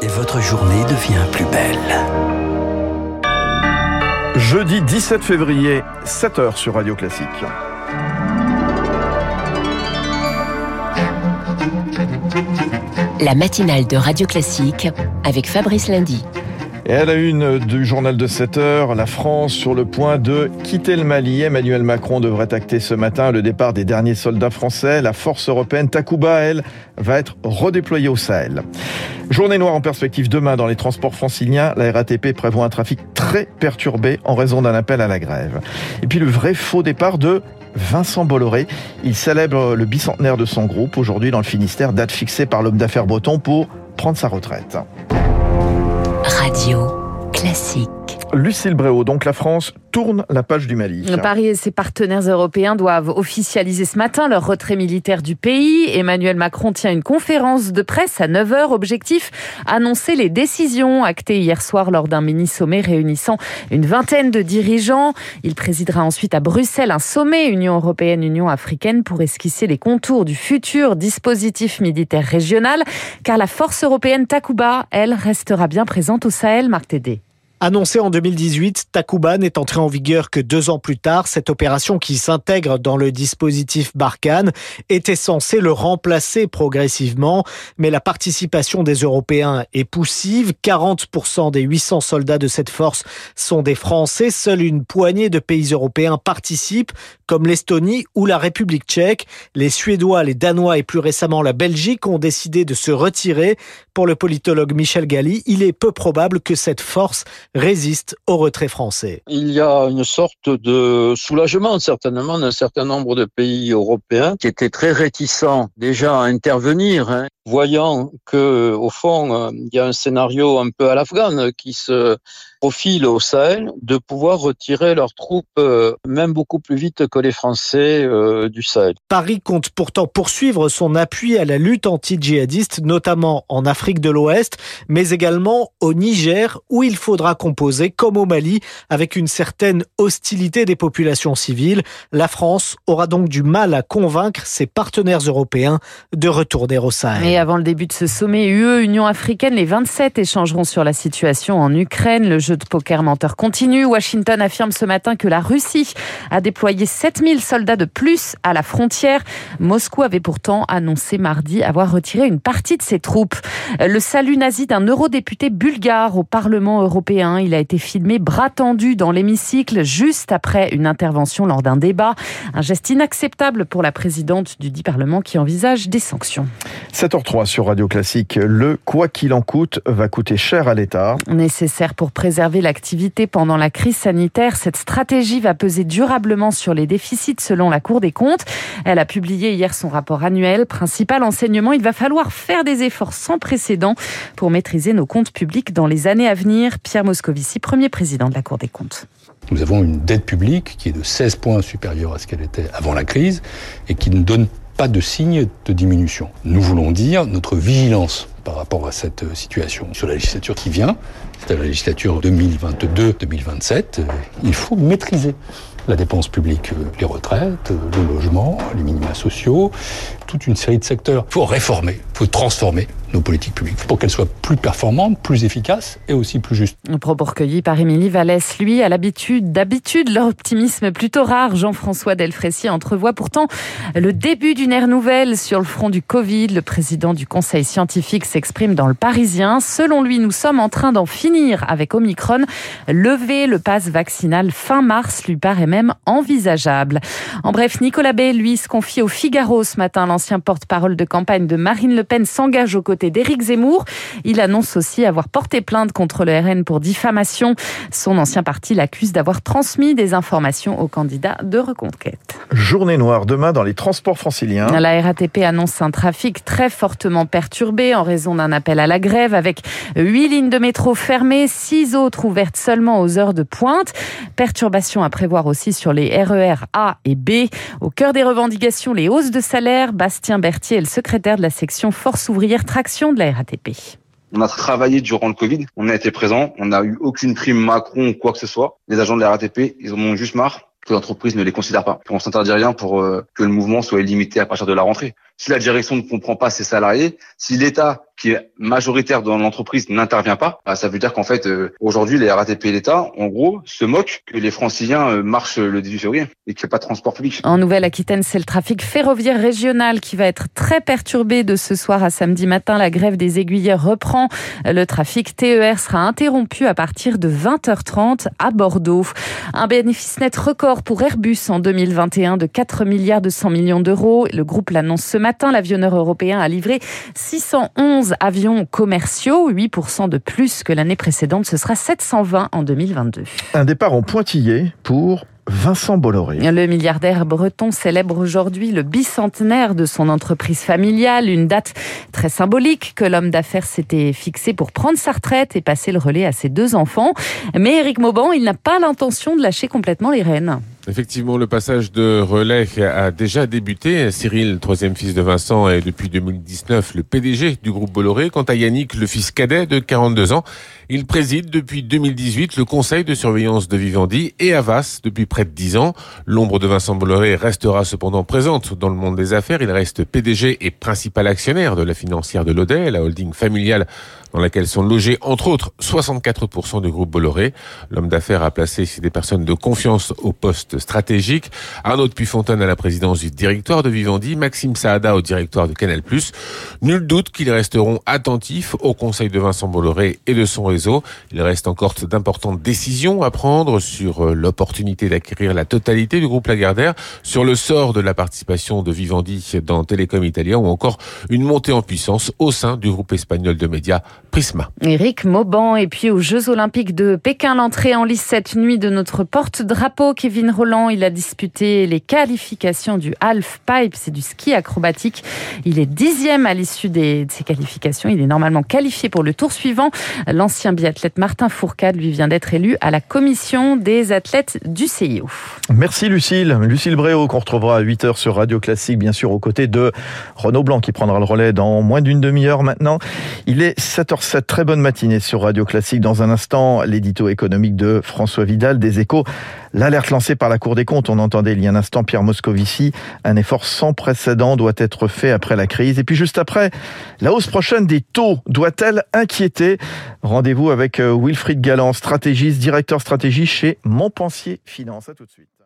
et votre journée devient plus belle. Jeudi 17 février, 7h sur Radio Classique. La matinale de Radio Classique avec Fabrice Lundy. Et à la une du journal de 7 heures, la France sur le point de quitter le Mali. Emmanuel Macron devrait acter ce matin le départ des derniers soldats français. La force européenne Takuba, elle, va être redéployée au Sahel. Journée noire en perspective demain dans les transports franciliens. La RATP prévoit un trafic très perturbé en raison d'un appel à la grève. Et puis le vrai faux départ de Vincent Bolloré. Il célèbre le bicentenaire de son groupe aujourd'hui dans le Finistère, date fixée par l'homme d'affaires breton pour prendre sa retraite. Radio classique. Lucille Bréau, donc la France tourne la page du Mali. Paris et ses partenaires européens doivent officialiser ce matin leur retrait militaire du pays. Emmanuel Macron tient une conférence de presse à 9h. Objectif, annoncer les décisions actées hier soir lors d'un mini-sommet réunissant une vingtaine de dirigeants. Il présidera ensuite à Bruxelles un sommet Union européenne-Union africaine pour esquisser les contours du futur dispositif militaire régional. Car la force européenne Takuba, elle, restera bien présente au Sahel, Marc. Annoncée en 2018, Takuba n'est entrée en vigueur que deux ans plus tard. Cette opération qui s'intègre dans le dispositif Barkhane était censée le remplacer progressivement, mais la participation des Européens est poussive. 40% des 800 soldats de cette force sont des Français. Seule une poignée de pays européens participent, comme l'Estonie ou la République tchèque. Les Suédois, les Danois et plus récemment la Belgique ont décidé de se retirer. Pour le politologue Michel Galli, il est peu probable que cette force résiste au retrait français. Il y a une sorte de soulagement certainement d'un certain nombre de pays européens qui étaient très réticents déjà à intervenir, hein, voyant que au fond euh, il y a un scénario un peu à l'afghane qui se profile au Sahel, de pouvoir retirer leurs troupes euh, même beaucoup plus vite que les Français euh, du Sahel. Paris compte pourtant poursuivre son appui à la lutte anti-djihadiste, notamment en Afrique de l'Ouest, mais également au Niger, où il faudra composer, comme au Mali, avec une certaine hostilité des populations civiles. La France aura donc du mal à convaincre ses partenaires européens de retourner au Sahel. Et avant le début de ce sommet UE Union africaine, les 27 échangeront sur la situation en Ukraine. Le jeu de poker menteur continue. Washington affirme ce matin que la Russie a déployé 7000 soldats de plus à la frontière. Moscou avait pourtant annoncé mardi avoir retiré une partie de ses troupes. Le salut nazi d'un eurodéputé bulgare au Parlement européen. Il a été filmé bras tendu dans l'hémicycle juste après une intervention lors d'un débat. Un geste inacceptable pour la présidente du dit Parlement qui envisage des sanctions. 7h03 sur Radio Classique. Le quoi qu'il en coûte va coûter cher à l'État. Nécessaire pour préserver l'activité pendant la crise sanitaire, cette stratégie va peser durablement sur les déficits selon la Cour des comptes. Elle a publié hier son rapport annuel. Principal enseignement, il va falloir faire des efforts sans précédent pour maîtriser nos comptes publics dans les années à venir. Pierre Moscovici, premier président de la Cour des comptes. Nous avons une dette publique qui est de 16 points supérieure à ce qu'elle était avant la crise et qui ne donne pas de signe de diminution. Nous voulons dire notre vigilance par rapport à cette situation sur la législature qui vient, c'est la législature 2022-2027, il faut maîtriser la dépense publique, les retraites, le logement, les minima sociaux, toute une série de secteurs. Il faut réformer, faut transformer nos politiques publiques pour qu'elles soient plus performantes, plus efficaces et aussi plus justes. Propos recueilli par Émilie Vallès, lui, à l'habitude, d'habitude, l'optimisme plutôt rare. Jean-François Delfrécy entrevoit pourtant le début d'une ère nouvelle sur le front du Covid. Le président du conseil scientifique s'exprime dans le Parisien. Selon lui, nous sommes en train d'en finir avec Omicron. Lever le pass vaccinal fin mars lui paraît même envisageable. En bref, Nicolas Bay, lui, se confie au Figaro ce matin l'ancien porte-parole de campagne de Marine Le Pen s'engage aux côtés d'Éric Zemmour. Il annonce aussi avoir porté plainte contre le RN pour diffamation. Son ancien parti l'accuse d'avoir transmis des informations aux candidats de reconquête. Journée noire demain dans les transports franciliens. La RATP annonce un trafic très fortement perturbé en raison d'un appel à la grève avec huit lignes de métro fermées, six autres ouvertes seulement aux heures de pointe. Perturbation à prévoir aussi sur les RER A et B. Au cœur des revendications, les hausses de salaire. Bastien Berthier est le secrétaire de la section Force ouvrière Traction de la RATP. On a travaillé durant le Covid, on a été présent, on n'a eu aucune prime Macron ou quoi que ce soit. Les agents de la RATP, ils en ont juste marre que l'entreprise ne les considère pas. On s'interdit rien pour euh, que le mouvement soit illimité à partir de la rentrée. Si la direction ne comprend pas ses salariés, si l'État qui est majoritaire dans l'entreprise n'intervient pas, bah, ça veut dire qu'en fait, euh, aujourd'hui, les RATP et l'État, en gros, se moquent que les franciliens euh, marchent le 18 février et qu'il n'y pas de transport public. En Nouvelle-Aquitaine, c'est le trafic ferroviaire régional qui va être très perturbé de ce soir à samedi matin. La grève des aiguilleurs reprend. Le trafic TER sera interrompu à partir de 20h30 à Bordeaux. Un bénéfice net record pour Airbus en 2021 de 4 milliards de 100 millions d'euros. Le groupe l'annonce ce matin. L'avionneur européen a livré 611 avions commerciaux, 8% de plus que l'année précédente. Ce sera 720 en 2022. Un départ en pointillé pour Vincent Bolloré. Le milliardaire breton célèbre aujourd'hui le bicentenaire de son entreprise familiale, une date très symbolique que l'homme d'affaires s'était fixé pour prendre sa retraite et passer le relais à ses deux enfants. Mais Éric Mauban, il n'a pas l'intention de lâcher complètement les rênes. Effectivement, le passage de relais a déjà débuté. Cyril, troisième fils de Vincent, est depuis 2019 le PDG du groupe Bolloré. Quant à Yannick, le fils cadet de 42 ans, il préside depuis 2018 le conseil de surveillance de Vivendi et Avas depuis près de 10 ans. L'ombre de Vincent Bolloré restera cependant présente dans le monde des affaires. Il reste PDG et principal actionnaire de la financière de l'Odet, la holding familiale dans laquelle sont logés entre autres 64% du groupe Bolloré. L'homme d'affaires a placé des personnes de confiance au poste stratégique. Arnaud Puyfontaine à la présidence du directoire de Vivendi, Maxime Saada au directoire de Canal+. Nul doute qu'ils resteront attentifs au conseil de Vincent Bolloré et de son réseau il reste encore d'importantes décisions à prendre sur euh, l'opportunité d'acquérir la totalité du groupe Lagardère, sur le sort de la participation de Vivendi dans Télécom Italien ou encore une montée en puissance au sein du groupe espagnol de médias Prisma. Éric Mauban et puis aux Jeux Olympiques de Pékin, l'entrée en lice cette nuit de notre porte-drapeau Kevin Roland. Il a disputé les qualifications du half-pipe, c'est du ski acrobatique. Il est dixième à l'issue de ses qualifications. Il est normalement qualifié pour le tour suivant. L'ancien biathlète Martin Fourcade lui vient d'être élu à la commission des athlètes du CIO. Merci Lucille. Lucille Bréau qu'on retrouvera à 8h sur Radio Classique, bien sûr, aux côtés de Renaud Blanc qui prendra le relais dans moins d'une demi-heure maintenant. Il est 7h07, très bonne matinée sur Radio Classique. Dans un instant, l'édito économique de François Vidal des échos. L'alerte lancée par la Cour des comptes, on entendait il y a un instant Pierre Moscovici, un effort sans précédent doit être fait après la crise. Et puis juste après, la hausse prochaine des taux doit-elle inquiéter? Rendez-vous avec euh, Wilfried Galland, stratégiste, directeur stratégie chez Montpensier Finance. À tout de suite.